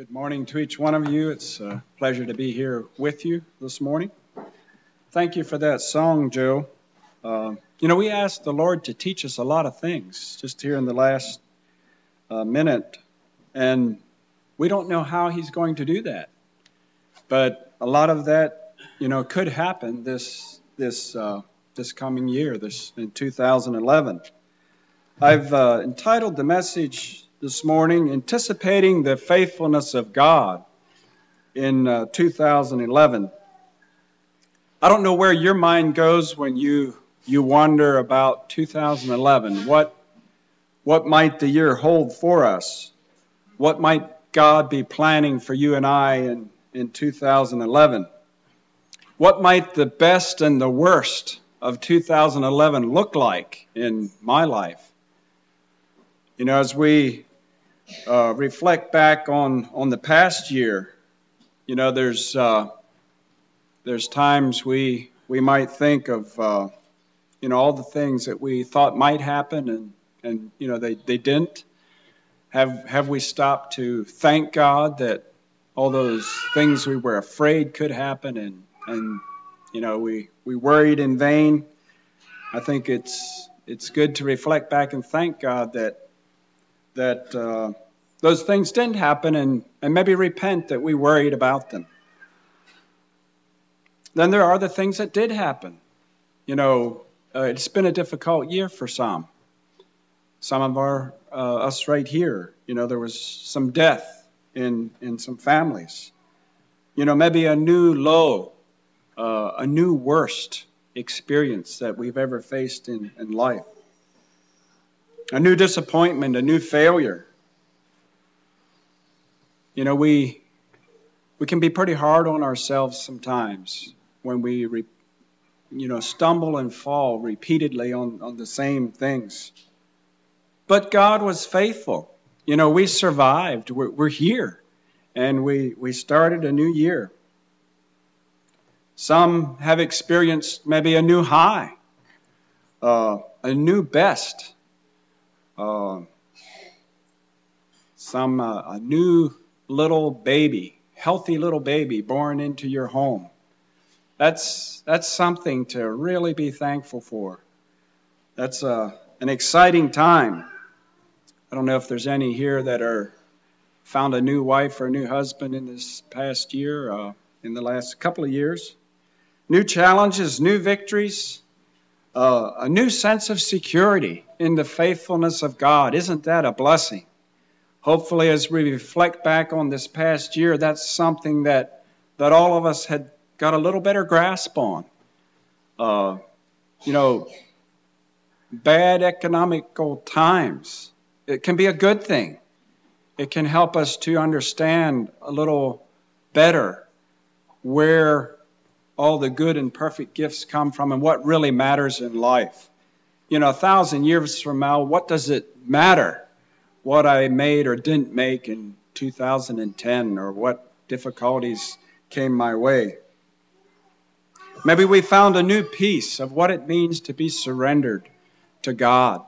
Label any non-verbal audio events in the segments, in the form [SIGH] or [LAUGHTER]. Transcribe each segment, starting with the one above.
Good morning to each one of you. It's a pleasure to be here with you this morning. Thank you for that song, Joe. Uh, you know, we asked the Lord to teach us a lot of things just here in the last uh, minute, and we don't know how He's going to do that. But a lot of that, you know, could happen this this uh, this coming year, this in 2011. I've uh, entitled the message this morning, anticipating the faithfulness of God in uh, 2011. I don't know where your mind goes when you you wonder about 2011. What what might the year hold for us? What might God be planning for you and I in, in 2011? What might the best and the worst of 2011 look like in my life? You know, as we uh, reflect back on, on the past year, you know, there's, uh, there's times we, we might think of, uh, you know, all the things that we thought might happen and, and you know, they, they didn't. Have, have we stopped to thank God that all those things we were afraid could happen and, and you know, we, we worried in vain? I think it's, it's good to reflect back and thank God that that uh, those things didn't happen and, and maybe repent that we worried about them. Then there are the things that did happen. You know, uh, it's been a difficult year for some. Some of our, uh, us right here, you know, there was some death in, in some families. You know, maybe a new low, uh, a new worst experience that we've ever faced in, in life a new disappointment, a new failure. You know, we we can be pretty hard on ourselves sometimes when we, re, you know, stumble and fall repeatedly on, on the same things. But God was faithful. You know, we survived. We're, we're here, and we we started a new year. Some have experienced maybe a new high, uh, a new best uh, some uh, a new little baby, healthy little baby born into your home. That's that's something to really be thankful for. That's uh, an exciting time. I don't know if there's any here that are found a new wife or a new husband in this past year, uh, in the last couple of years. New challenges, new victories, uh, a new sense of security in the faithfulness of God. Isn't that a blessing? Hopefully, as we reflect back on this past year, that's something that, that all of us had got a little better grasp on. Uh, you know, bad economical times, it can be a good thing. It can help us to understand a little better where all the good and perfect gifts come from and what really matters in life. You know, a thousand years from now, what does it matter what I made or didn't make in 2010 or what difficulties came my way? Maybe we found a new piece of what it means to be surrendered to God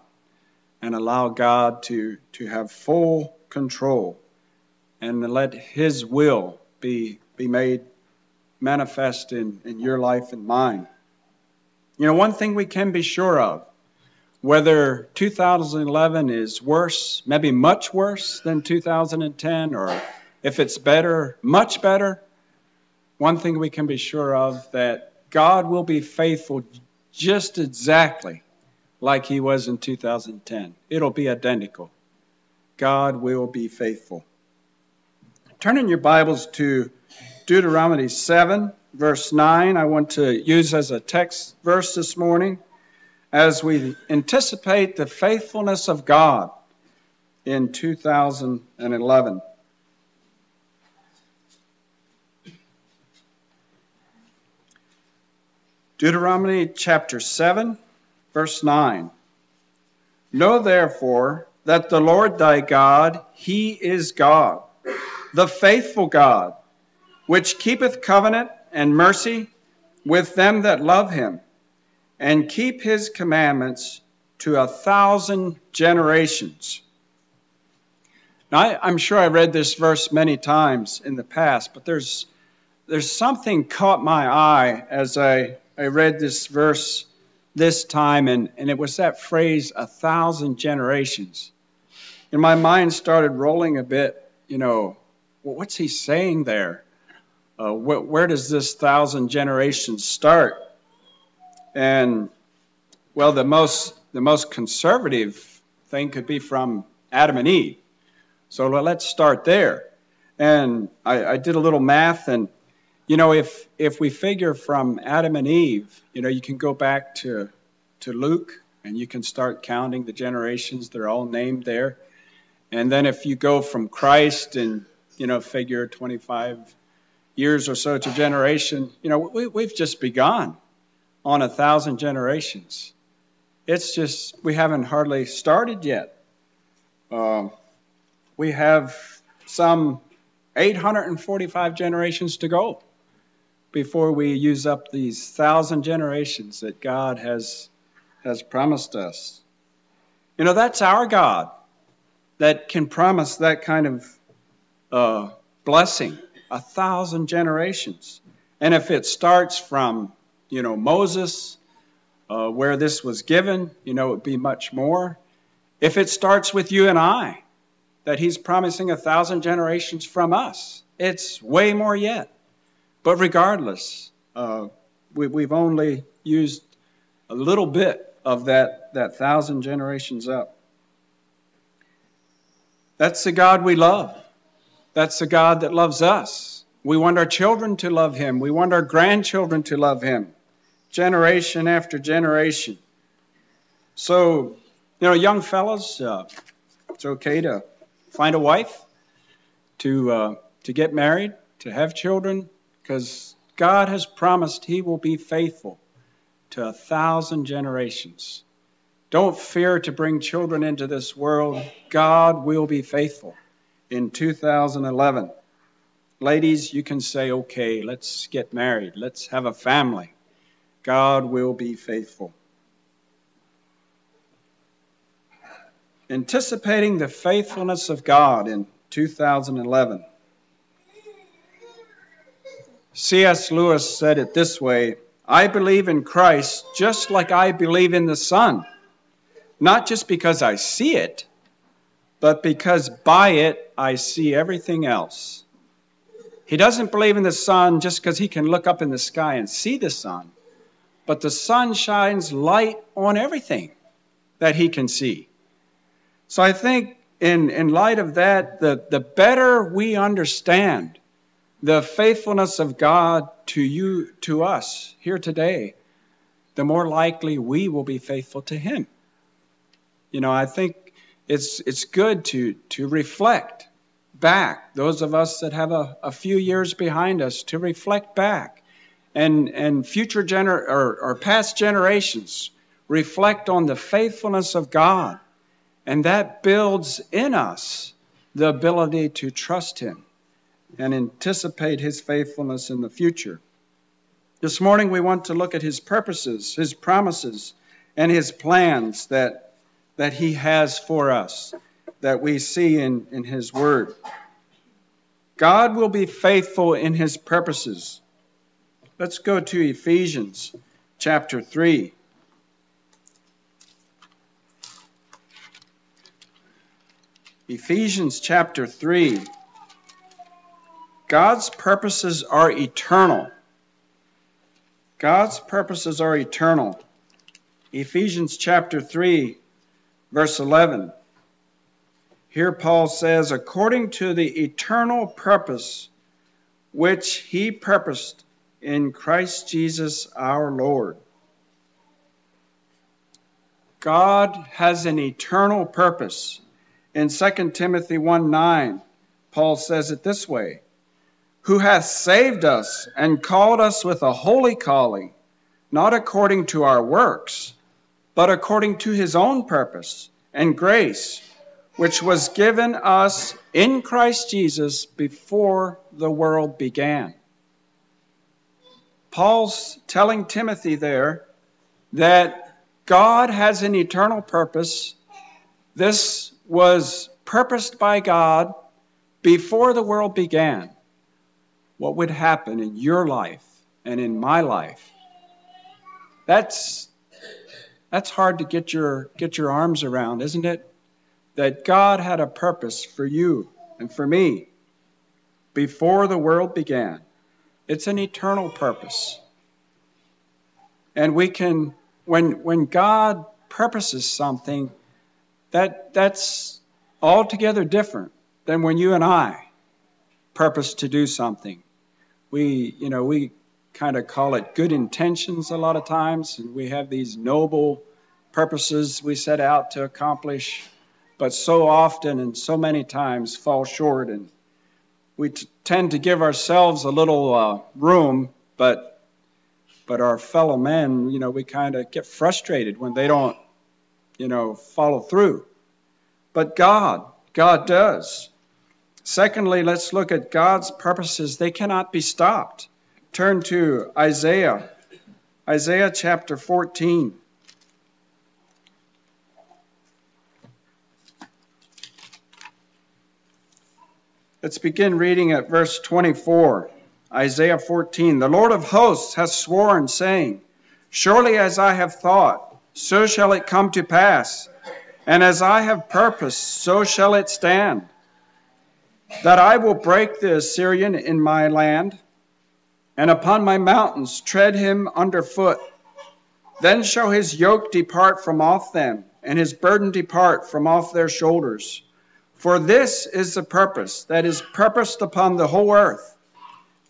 and allow God to, to have full control and let His will be, be made manifest in, in your life and mine. You know, one thing we can be sure of whether 2011 is worse, maybe much worse than 2010, or if it's better, much better, one thing we can be sure of that God will be faithful just exactly like he was in 2010. It'll be identical. God will be faithful. Turn in your Bibles to Deuteronomy 7, verse 9, I want to use as a text verse this morning as we anticipate the faithfulness of God in 2011. Deuteronomy chapter 7, verse 9. Know therefore that the Lord thy God, he is God, the faithful God which keepeth covenant and mercy with them that love him, and keep his commandments to a thousand generations. Now, I, am sure I read this verse many times in the past, but there's, there's something caught my eye as I, I read this verse this time, and, and it was that phrase, a thousand generations. And my mind started rolling a bit, you know, well, what's he saying there? Uh, wh- where does this thousand generations start? And, well, the most, the most conservative thing could be from Adam and Eve so let's start there. And I, I did a little math, and you know, if if we figure from Adam and Eve, you know, you can go back to to Luke, and you can start counting the generations. They're all named there. And then if you go from Christ and you know figure 25 years or so to generation, you know, we, we've just begun on a thousand generations. It's just we haven't hardly started yet. Um, we have some 845 generations to go before we use up these thousand generations that God has, has promised us. You know, that's our God that can promise that kind of uh, blessing, a thousand generations. And if it starts from, you know, Moses, uh, where this was given, you know, it would be much more. If it starts with you and I, that he's promising a thousand generations from us. It's way more yet. But regardless, uh, we, have only used a little bit of that, that thousand generations up. That's the God we love. That's the God that loves us. We want our children to love him. We want our grandchildren to love him, generation after generation. So, you know, young fellows, uh, it's okay to find a wife, to, uh, to get married, to have children, because God has promised He will be faithful to a thousand generations. Don't fear to bring children into this world. God will be faithful in 2011. Ladies, you can say, okay, let's get married. Let's have a family. God will be faithful. Anticipating the faithfulness of God in 2011. C.S. Lewis said it this way I believe in Christ just like I believe in the sun, not just because I see it, but because by it I see everything else. He doesn't believe in the sun just because he can look up in the sky and see the sun, but the sun shines light on everything that he can see. So I think in, in light of that, the, the better we understand the faithfulness of God to you, to us here today, the more likely we will be faithful to Him. You know, I think it's, it's good to, to reflect back, those of us that have a, a few years behind us, to reflect back and, and future gener- or, or past generations reflect on the faithfulness of God and that builds in us the ability to trust Him and anticipate His faithfulness in the future. This morning, we want to look at His purposes, His promises, and His plans that, that He has for us that we see in, in His Word. God will be faithful in His purposes. Let's go to Ephesians chapter 3. Ephesians chapter 3. God's purposes are eternal. God's purposes are eternal. Ephesians chapter 3, verse 11. Here Paul says, according to the eternal purpose which he purposed in Christ Jesus our Lord. God has an eternal purpose. In 2 Timothy 1 9, Paul says it this way Who hath saved us and called us with a holy calling, not according to our works, but according to his own purpose and grace, which was given us in Christ Jesus before the world began. Paul's telling Timothy there that God has an eternal purpose. This was purposed by God before the world began what would happen in your life and in my life. That's that's hard to get your get your arms around, isn't it? That God had a purpose for you and for me before the world began. It's an eternal purpose. And we can when when God purposes something, that that's altogether different than when you and I purpose to do something. We, you know, we kind of call it good intentions a lot of times, and we have these noble purposes we set out to accomplish, but so often and so many times fall short, and we t- tend to give ourselves a little uh, room, but but our fellow men, you know, we kind of get frustrated when they don't, you know, follow through. But God, God does. Secondly, let's look at God's purposes. They cannot be stopped. Turn to Isaiah, Isaiah chapter 14. Let's begin reading at verse 24. Isaiah 14. The Lord of hosts has sworn, saying, Surely as I have thought, so shall it come to pass, and as I have purposed, so shall it stand, that I will break the Assyrian in my land, and upon my mountains tread him under foot. Then shall his yoke depart from off them, and his burden depart from off their shoulders. For this is the purpose that is purposed upon the whole earth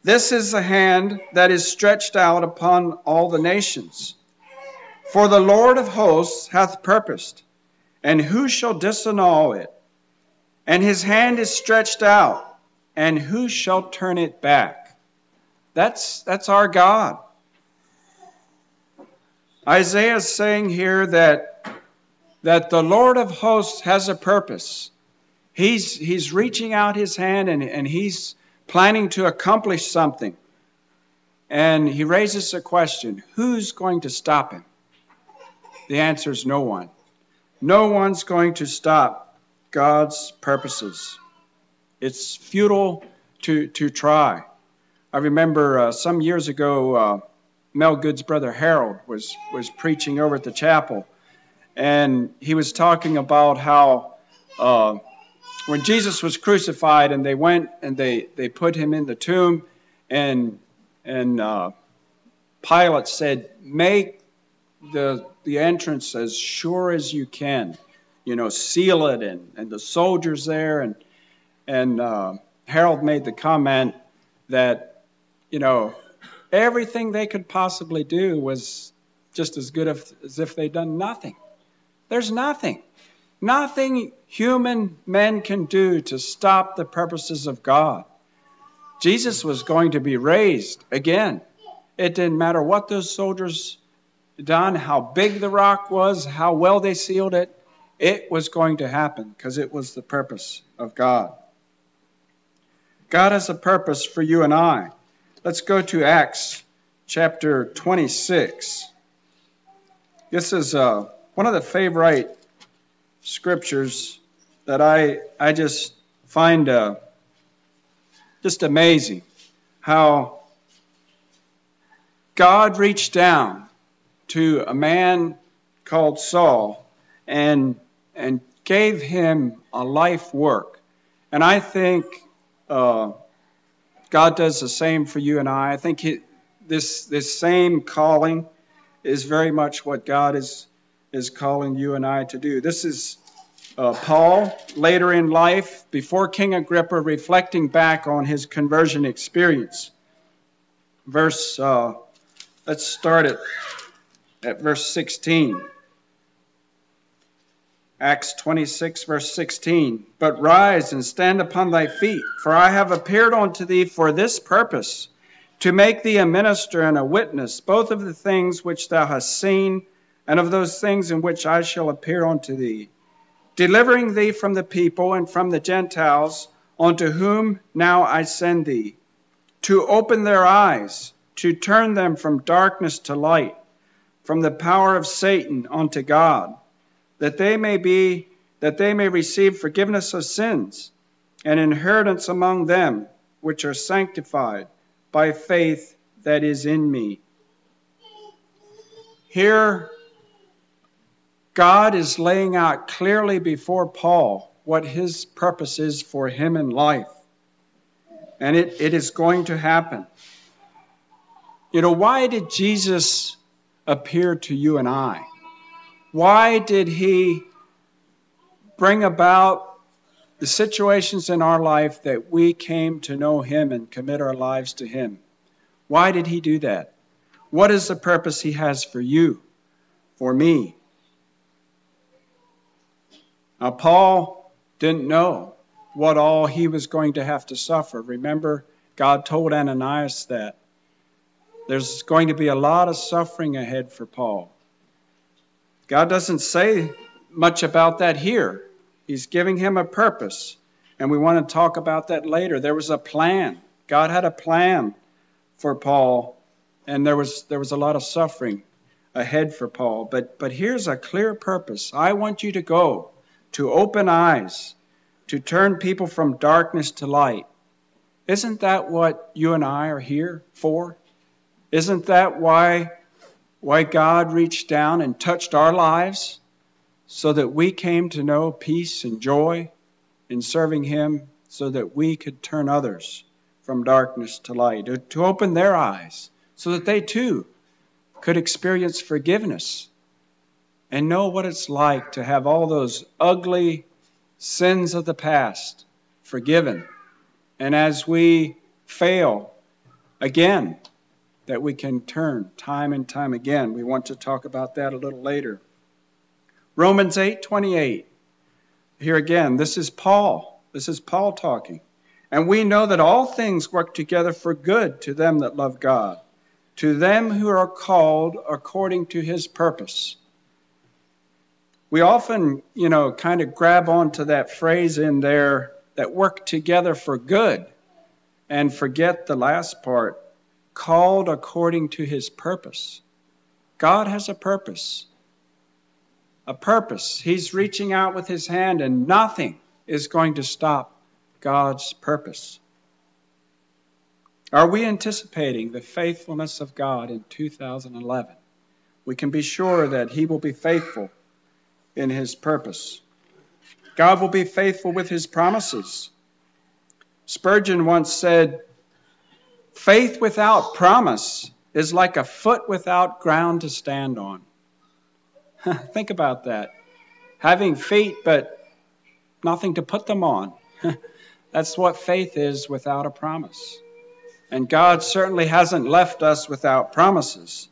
this is the hand that is stretched out upon all the nations. For the Lord of hosts hath purposed, and who shall disannul it? And his hand is stretched out, and who shall turn it back? That's, that's our God. Isaiah is saying here that, that the Lord of hosts has a purpose. He's, he's reaching out his hand and, and he's planning to accomplish something. And he raises a question who's going to stop him? The answer is no one. No one's going to stop God's purposes. It's futile to, to try. I remember uh, some years ago, uh, Mel Good's brother Harold was, was preaching over at the chapel, and he was talking about how uh, when Jesus was crucified and they went and they, they put him in the tomb, and, and uh, Pilate said, Make the, the entrance as sure as you can. You know, seal it, and, and the soldiers there. And, and uh, Harold made the comment that, you know, everything they could possibly do was just as good as if they'd done nothing. There's nothing. Nothing human men can do to stop the purposes of God. Jesus was going to be raised again. It didn't matter what those soldiers done, how big the rock was, how well they sealed it. It was going to happen because it was the purpose of God. God has a purpose for you and I. Let's go to Acts chapter 26. This is uh, one of the favorite scriptures that I, I just find uh, just amazing how God reached down to a man called Saul and, and gave him a life work. And I think uh, God does the same for you and I. I think he, this, this same calling is very much what God is is calling you and I to do. This is uh, Paul later in life, before King Agrippa, reflecting back on his conversion experience. Verse, uh, let's start it at verse 16. Acts 26, verse 16. But rise and stand upon thy feet, for I have appeared unto thee for this purpose, to make thee a minister and a witness, both of the things which thou hast seen and of those things in which I shall appear unto thee, delivering thee from the people and from the Gentiles, unto whom now I send thee, to open their eyes, to turn them from darkness to light, from the power of Satan unto God, that they may be that they may receive forgiveness of sins and inheritance among them which are sanctified by faith that is in me. Here, God is laying out clearly before Paul what his purpose is for him in life. And it, it is going to happen. You know, why did Jesus appear to you and I? Why did he bring about the situations in our life that we came to know him and commit our lives to him? Why did he do that? What is the purpose he has for you, for me? Now, Paul didn't know what all he was going to have to suffer. Remember, God told Ananias that there's going to be a lot of suffering ahead for Paul. God doesn't say much about that here. He's giving him a purpose, and we want to talk about that later. There was a plan. God had a plan for Paul, and there was there was a lot of suffering ahead for Paul. But but here's a clear purpose. I want you to go to open eyes, to turn people from darkness to light. Isn't that what you and I are here for? Isn't that why, why God reached down and touched our lives so that we came to know peace and joy in serving Him so that we could turn others from darkness to light, to, open their eyes so that they too could experience forgiveness and know what it's like to have all those ugly sins of the past forgiven. And as we fail again, that we can turn time and time again. We want to talk about that a little later. Romans 8:28. Here again, this is Paul. This is Paul talking. And we know that all things work together for good to them that love God, to them who are called according to his purpose we often, you know, kind of grab onto that phrase in there that work together for good and forget the last part called according to his purpose. God has a purpose. A purpose. He's reaching out with his hand, and nothing is going to stop God's purpose. Are we anticipating the faithfulness of God in 2011? We can be sure that he will be faithful in his purpose. God will be faithful with his promises. Spurgeon once said, Faith without promise is like a foot without ground to stand on. [LAUGHS] Think about that. Having feet, but nothing to put them on. [LAUGHS] That's what faith is without a promise. And God certainly hasn't left us without promises.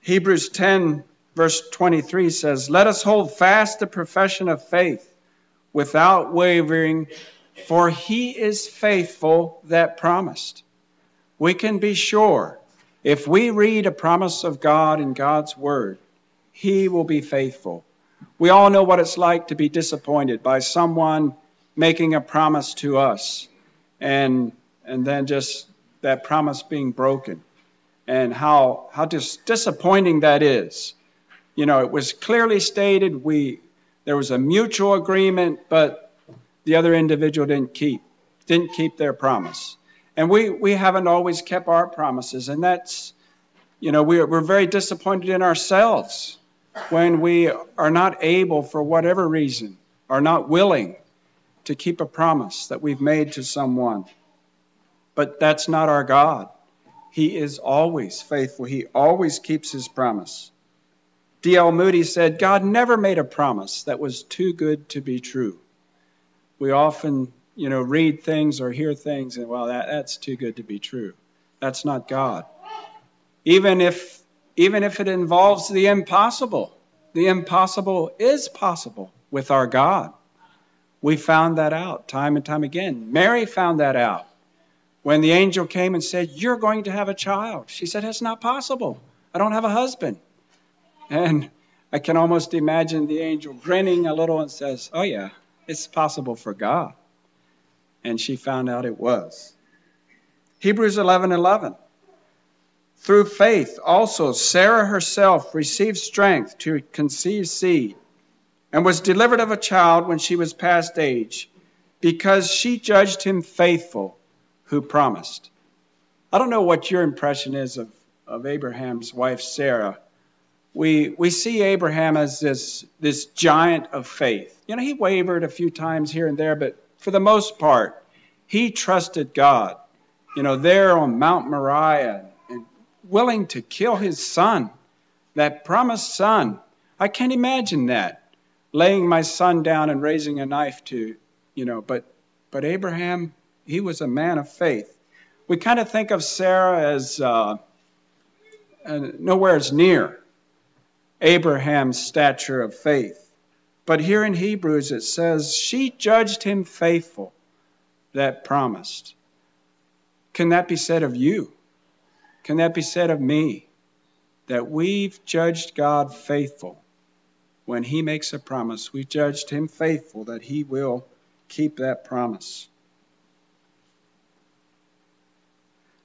Hebrews 10 verse 23 says, Let us hold fast the profession of faith without wavering, for he is faithful that promised. We can be sure if we read a promise of God in God's word, he will be faithful. We all know what it's like to be disappointed by someone making a promise to us and and then just that promise being broken and how how dis- disappointing that is you know, it was clearly stated we there was a mutual agreement, but the other individual didn't keep didn't keep their promise. And we, we haven't always kept our promises, and that's you know, we're, we're very disappointed in ourselves when we are not able, for whatever reason, are not willing to keep a promise that we've made to someone. But that's not our God. He is always faithful, He always keeps His promise. D.L. Moody said, God never made a promise that was too good to be true. We often, you know, read things or hear things and, well, that, that's too good to be true. That's not God. Even if, even if it involves the impossible, the impossible is possible with our God. We found that out time and time again. Mary found that out when the angel came and said, You're going to have a child. She said, That's not possible. I don't have a husband. And I can almost imagine the angel grinning a little and says, Oh, yeah, it's possible for God. And she found out it was. Hebrews 11 11. Through faith, also, Sarah herself received strength to conceive seed and was delivered of a child when she was past age, because she judged him faithful who promised. I don't know what your impression is of, of Abraham's wife Sarah. We, we see Abraham as this, this giant of faith. You know, he wavered a few times here and there, but for the most part, he trusted God. You know, there on Mount Moriah and willing to kill his son, that promised son. I can't imagine that, laying my son down and raising a knife to, you know, but, but Abraham, he was a man of faith. We kind of think of Sarah as uh, uh, nowhere as near Abraham's stature of faith. But here in Hebrews it says, She judged him faithful that promised. Can that be said of you? Can that be said of me? That we've judged God faithful when He makes a promise. We've judged Him faithful that He will keep that promise.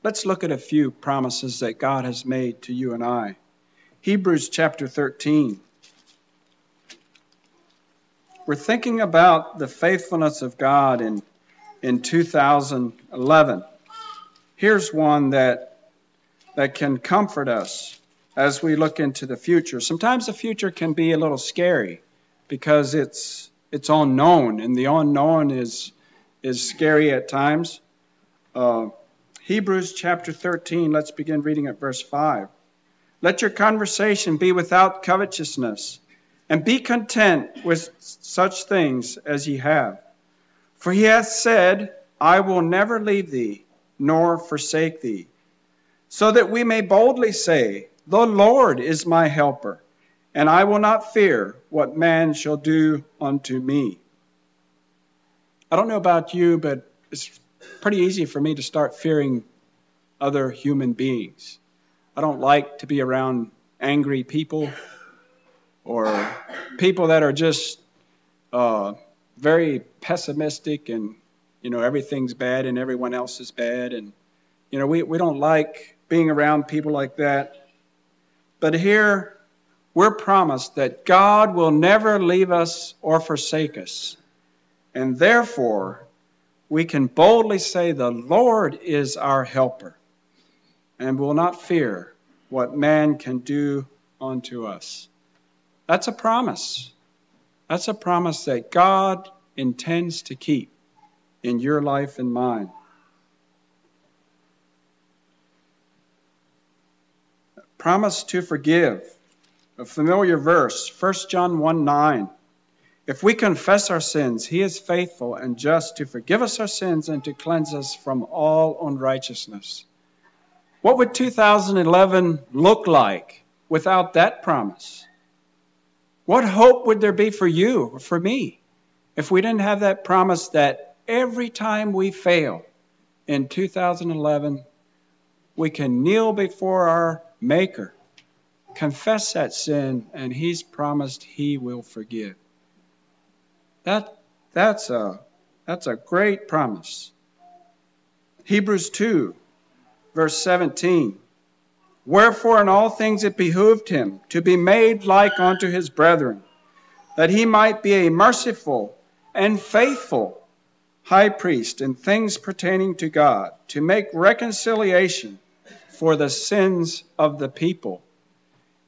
Let's look at a few promises that God has made to you and I. Hebrews chapter 13. We're thinking about the faithfulness of God in, in 2011. Here's one that, that can comfort us as we look into the future. Sometimes the future can be a little scary because it's, it's unknown, and the unknown is, is scary at times. Uh, Hebrews chapter 13, let's begin reading at verse 5. Let your conversation be without covetousness, and be content with such things as ye have. For he hath said, I will never leave thee, nor forsake thee. So that we may boldly say, The Lord is my helper, and I will not fear what man shall do unto me. I don't know about you, but it's pretty easy for me to start fearing other human beings. I don't like to be around angry people or people that are just uh, very pessimistic and you know everything's bad and everyone else is bad. And you know we, we don't like being around people like that. But here we're promised that god will never leave us or forsake us. And therefore we can boldly say, The Lord is our helper, and will not fear what man can do unto us. That's a promise. That's a promise that God intends to keep in your life and mine. Promise to forgive. A familiar verse, 1 John 1 9. If we confess our sins, he is faithful and just to forgive us our sins and to cleanse us from all unrighteousness. What would 2011 look like without that promise? What hope would there be for you or for me if we didn't have that promise that every time we fail in 2011, we can kneel before our Maker, confess that sin, and He's promised He will forgive? That, that's, a, that's a great promise. Hebrews 2, verse 17. Wherefore in all things it behooved him to be made like unto his brethren, that he might be a merciful and faithful high priest in things pertaining to God, to make reconciliation for the sins of the people.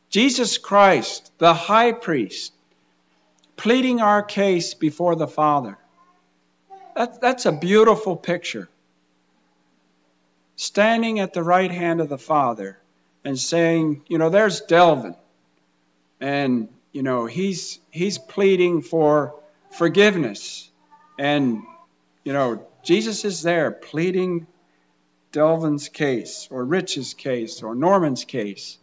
Jesus Christ, the high priest, pleading our case before the Father. That, that's a beautiful picture. Standing at the right hand of the Father and saying, you know, there's Delvin. And, you know, he's, he's pleading for forgiveness. And, you know, Jesus is there pleading Delvin's case or Rich's case or Norman's case.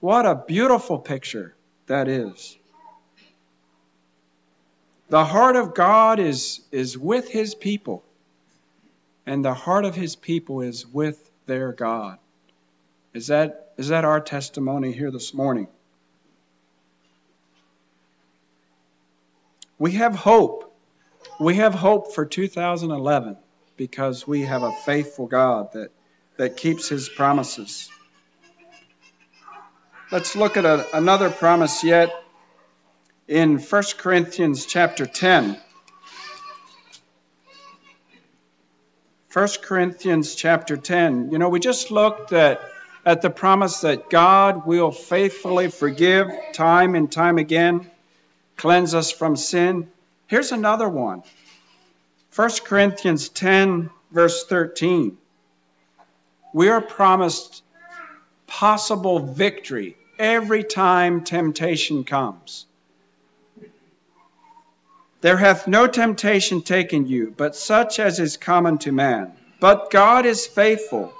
What a beautiful picture that is. The heart of God is, is with his people, and the heart of his people is with their God. Is that, is that our testimony here this morning? We have hope. We have hope for 2011 because we have a faithful God that, that keeps his promises. Let's look at a, another promise yet in 1 Corinthians chapter 10. 1 Corinthians chapter 10. You know, we just looked at, at the promise that God will faithfully forgive time and time again, cleanse us from sin. Here's another one 1 Corinthians 10, verse 13. We are promised possible victory every time temptation comes. There hath no temptation taken you, but such as is common to man. But God is faithful,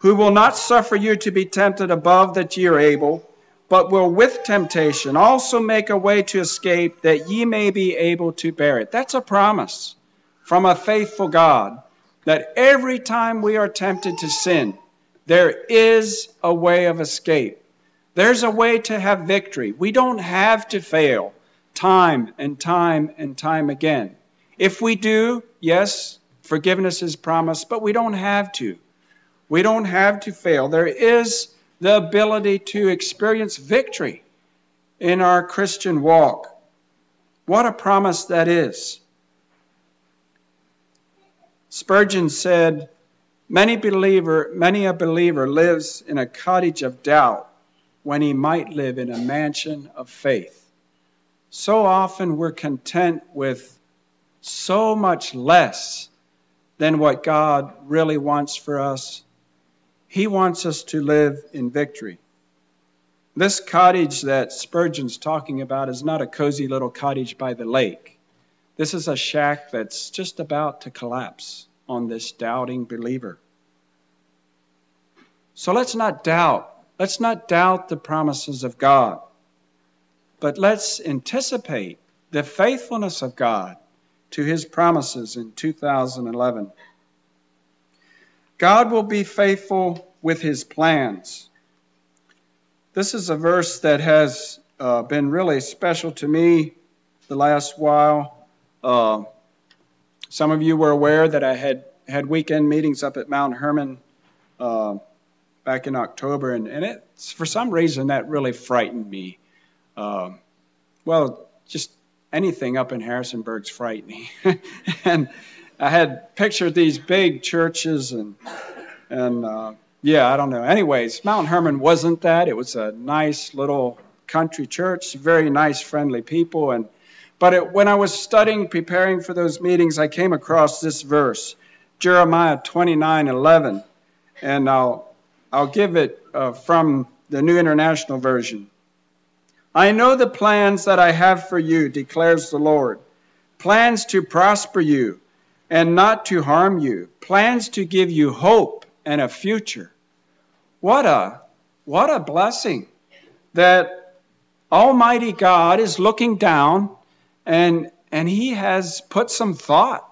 who will not suffer you to be tempted above that ye are able, but will with temptation also make a way to escape, that ye may be able to bear it. That's a promise from a faithful God, that every time we are tempted to sin, there is a way of escape. There's a way to have victory. We don't have to fail time and time and time again. If we do, yes, forgiveness is promised, but we don't have to. We don't have to fail. There is the ability to experience victory in our Christian walk. What a promise that is. Spurgeon said, Many believer, many a believer lives in a cottage of doubt when he might live in a mansion of faith. So often we're content with so much less than what God really wants for us. He wants us to live in victory. This cottage that Spurgeon's talking about is not a cozy little cottage by the lake. This is a shack that's just about to collapse on this doubting believer. So let's not doubt. Let's not doubt the promises of God. But let's anticipate the faithfulness of God to his promises in 2011. God will be faithful with his plans. This is a verse that has uh, been really special to me the last while. Uh, some of you were aware that I had had weekend meetings up at Mount Hermon uh, back in October, and, and it, for some reason that really frightened me. Um, well, just anything up in Harrisonburg's frightening. [LAUGHS] and I had pictured these big churches and and uh, yeah, I don't know. Anyways, Mount Hermon wasn't that. It was a nice little country church, very nice, friendly people. And but it, when I was studying, preparing for those meetings, I came across this verse, Jeremiah 29:11, and I'll I'll give it uh, from the New International Version. I know the plans that I have for you, declares the Lord plans to prosper you and not to harm you, plans to give you hope and a future. What a what a blessing that Almighty God is looking down and and he has put some thought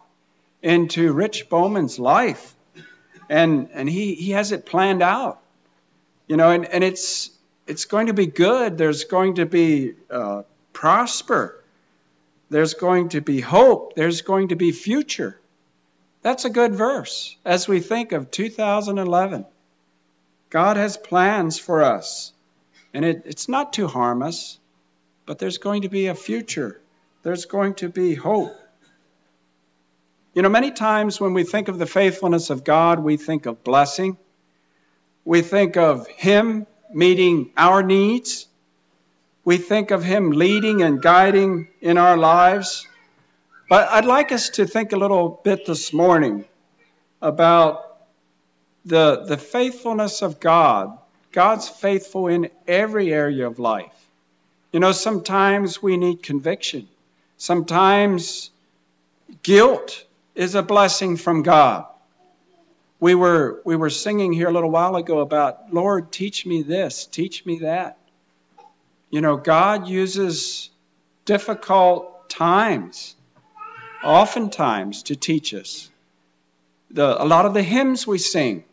into Rich Bowman's life. And and he, he has it planned out. You know, and, and it's it's going to be good. There's going to be uh, prosper. There's going to be hope. There's going to be future. That's a good verse as we think of 2011. God has plans for us, and it, it's not to harm us, but there's going to be a future. There's going to be hope. You know, many times when we think of the faithfulness of God, we think of blessing. We think of Him meeting our needs. We think of Him leading and guiding in our lives. But I'd like us to think a little bit this morning about the, the faithfulness of God. God's faithful in every area of life. You know, sometimes we need conviction. Sometimes guilt is a blessing from God. We were, we were singing here a little while ago about, Lord, teach me this, teach me that. You know, God uses difficult times, oftentimes, to teach us. The, a lot of the hymns we sing,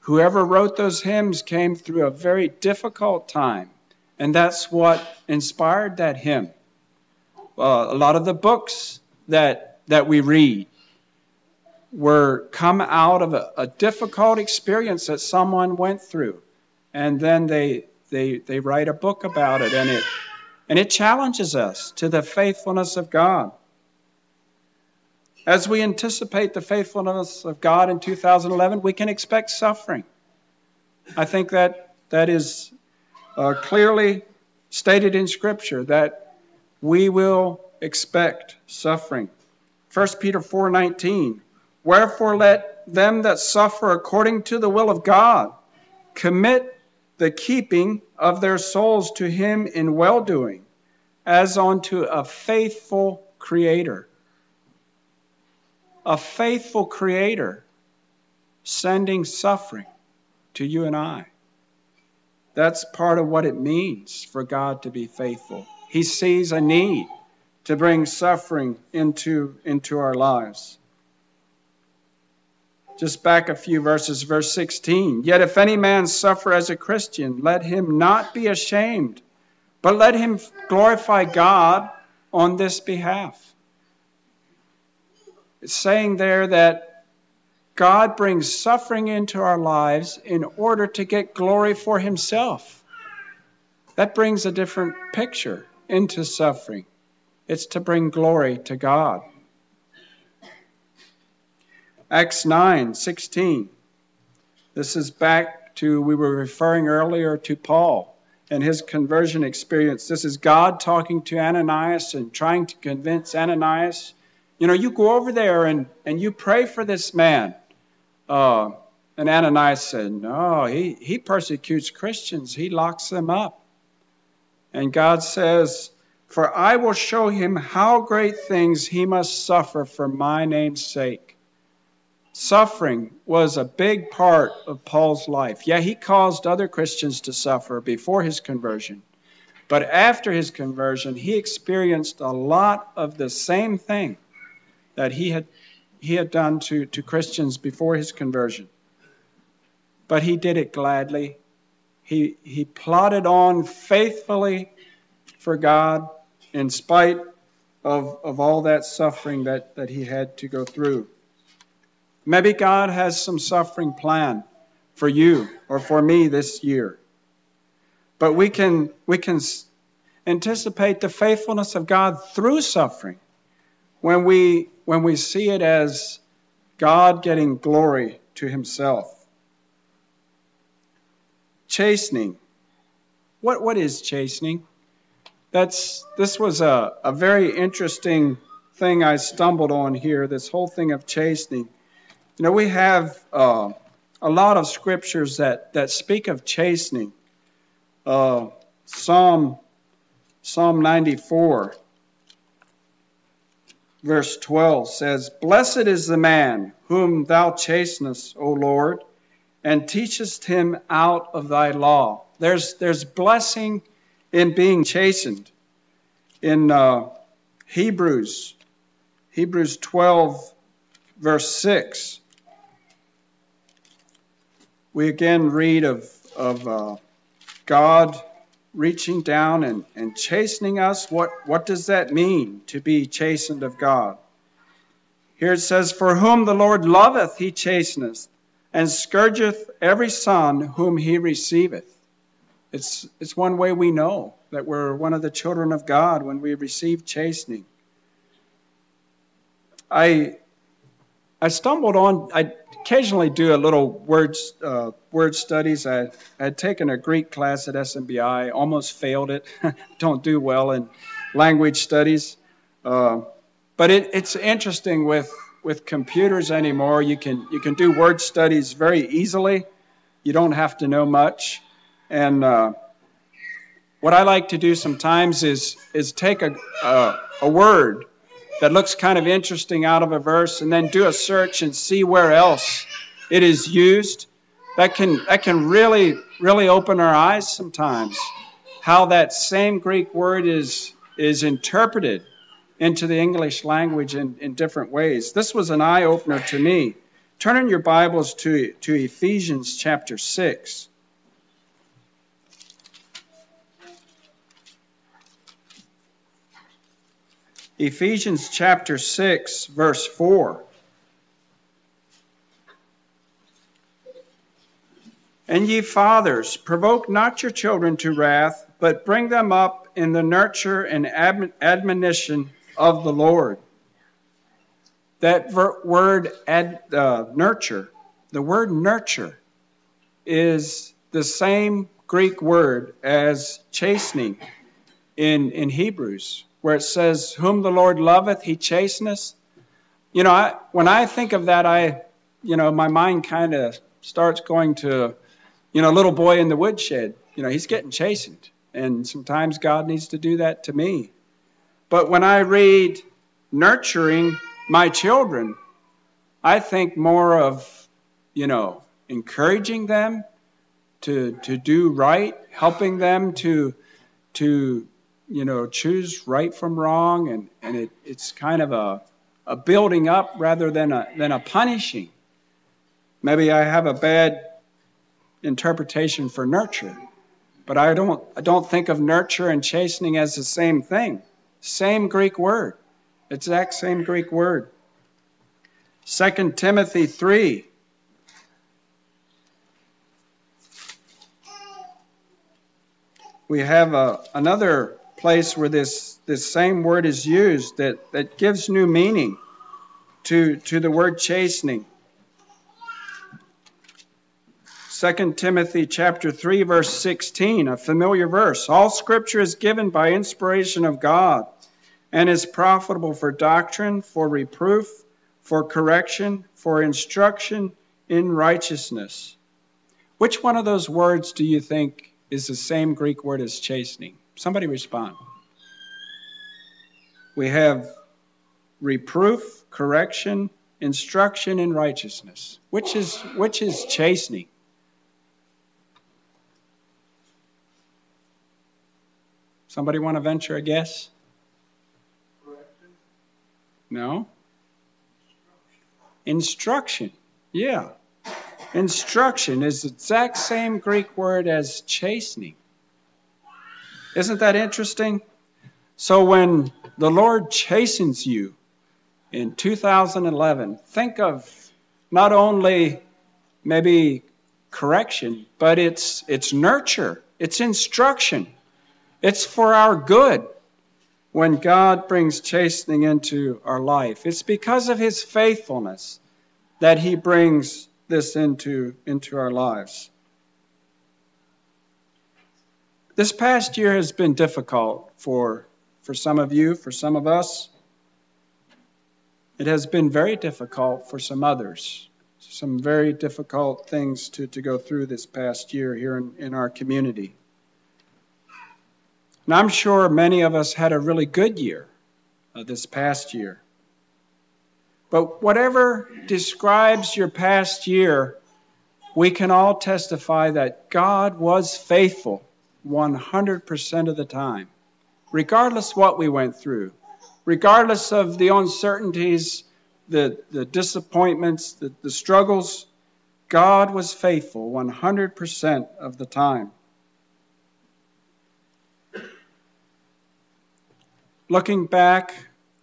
whoever wrote those hymns came through a very difficult time, and that's what inspired that hymn. Uh, a lot of the books that, that we read, were come out of a, a difficult experience that someone went through, and then they they they write a book about it, and it And it challenges us to the faithfulness of God. As we anticipate the faithfulness of God in 2011, we can expect suffering. I think that that is uh, clearly stated in Scripture that we will expect suffering. 1 Peter 4:19 Wherefore let them that suffer according to the will of God commit the keeping of their souls to him in well-doing as unto a faithful creator a faithful creator sending suffering to you and I. That's part of what it means for God to be faithful. He sees a need to bring suffering into, into our lives. Just back a few verses, verse 16. Yet if any man suffer as a Christian, let him not be ashamed, but let him glorify God on this behalf. It's saying there that God brings suffering into our lives in order to get glory for himself. That brings a different picture into suffering. It's to bring glory to God. Acts 9 16. This is back to, we were referring earlier to Paul and his conversion experience. This is God talking to Ananias and trying to convince Ananias you know, you go over there and, and you pray for this man. Uh, and Ananias said, No, he, he persecutes Christians, he locks them up. And God says, For I will show him how great things he must suffer for my name's sake. Suffering was a big part of Paul's life. Yeah, he caused other Christians to suffer before his conversion. But after his conversion, he experienced a lot of the same thing that he had, he had done to, to Christians before his conversion. But he did it gladly. He, he plodded on faithfully for God in spite of, of all that suffering that, that he had to go through. Maybe God has some suffering planned for you or for me this year. But we can, we can anticipate the faithfulness of God through suffering when we, when we see it as God getting glory to himself. Chastening. What, what is chastening? That's, this was a, a very interesting thing I stumbled on here, this whole thing of chastening. You know, we have uh, a lot of scriptures that, that speak of chastening. Uh, Psalm, Psalm 94 verse 12 says, Blessed is the man whom thou chastenest, O Lord, and teachest him out of thy law. There's, there's blessing in being chastened. In uh, Hebrews, Hebrews 12, verse 6, we again read of, of uh, God reaching down and, and chastening us. What, what does that mean to be chastened of God? Here it says, For whom the Lord loveth, he chasteneth, and scourgeth every son whom he receiveth. It's, it's one way we know that we're one of the children of God when we receive chastening. I, I stumbled on, I occasionally do a little word, uh, word studies. I had taken a Greek class at SMBI, almost failed it. [LAUGHS] Don't do well in language studies. Uh, but it, it's interesting with, with computers anymore. You can, you can do word studies very easily. You don't have to know much. And uh, what I like to do sometimes is, is take a, a, a word that looks kind of interesting out of a verse and then do a search and see where else it is used. That can, that can really, really open our eyes sometimes. How that same Greek word is, is interpreted into the English language in, in different ways. This was an eye opener to me. Turn in your Bibles to, to Ephesians chapter 6. Ephesians chapter 6, verse 4. And ye fathers, provoke not your children to wrath, but bring them up in the nurture and admonition of the Lord. That ver- word ad, uh, nurture, the word nurture, is the same Greek word as chastening in, in Hebrews, where it says, Whom the Lord loveth, he chasteneth. You know, I, when I think of that, I, you know, my mind kind of starts going to you know, little boy in the woodshed, you know, he's getting chastened. And sometimes God needs to do that to me. But when I read nurturing my children, I think more of, you know, encouraging them to, to do right, helping them to, to, you know, choose right from wrong. And, and it, it's kind of a, a building up rather than a, than a punishing. Maybe I have a bad interpretation for nurture. But I don't, I don't think of nurture and chastening as the same thing. Same Greek word. Exact same Greek word. 2 Timothy 3. We have a, another place where this, this same word is used that, that gives new meaning to, to the word chastening. 2 Timothy chapter 3 verse 16, a familiar verse. All scripture is given by inspiration of God and is profitable for doctrine, for reproof, for correction, for instruction in righteousness. Which one of those words do you think is the same Greek word as chastening? Somebody respond. We have reproof, correction, instruction in righteousness. Which is which is chastening? Somebody want to venture a guess? No? Instruction. Yeah. Instruction is the exact same Greek word as chastening. Isn't that interesting? So when the Lord chastens you in 2011, think of not only maybe correction, but it's it's nurture, it's instruction. It's for our good when God brings chastening into our life. It's because of his faithfulness that he brings this into, into our lives. This past year has been difficult for, for some of you, for some of us. It has been very difficult for some others. Some very difficult things to, to go through this past year here in, in our community. And I'm sure many of us had a really good year uh, this past year. But whatever describes your past year, we can all testify that God was faithful 100% of the time, regardless what we went through, regardless of the uncertainties, the, the disappointments, the, the struggles. God was faithful 100% of the time. Looking back,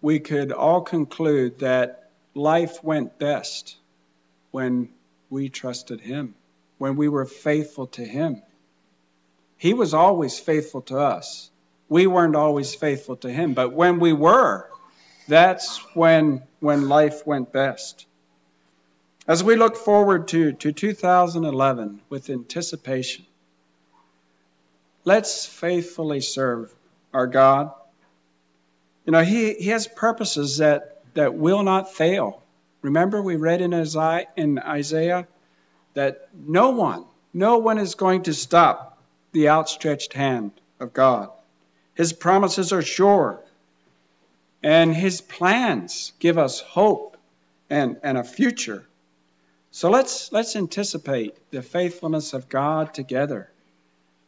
we could all conclude that life went best when we trusted Him, when we were faithful to Him. He was always faithful to us. We weren't always faithful to Him, but when we were, that's when, when life went best. As we look forward to, to 2011 with anticipation, let's faithfully serve our God you know, he, he has purposes that, that will not fail. Remember, we read in Isaiah, in Isaiah that no one, no one is going to stop the outstretched hand of God. His promises are sure, and his plans give us hope and, and a future. So let's, let's anticipate the faithfulness of God together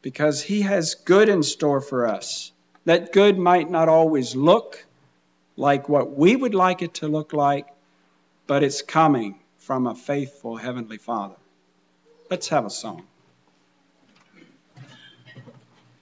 because he has good in store for us. That good might not always look like what we would like it to look like, but it's coming from a faithful Heavenly Father. Let's have a song.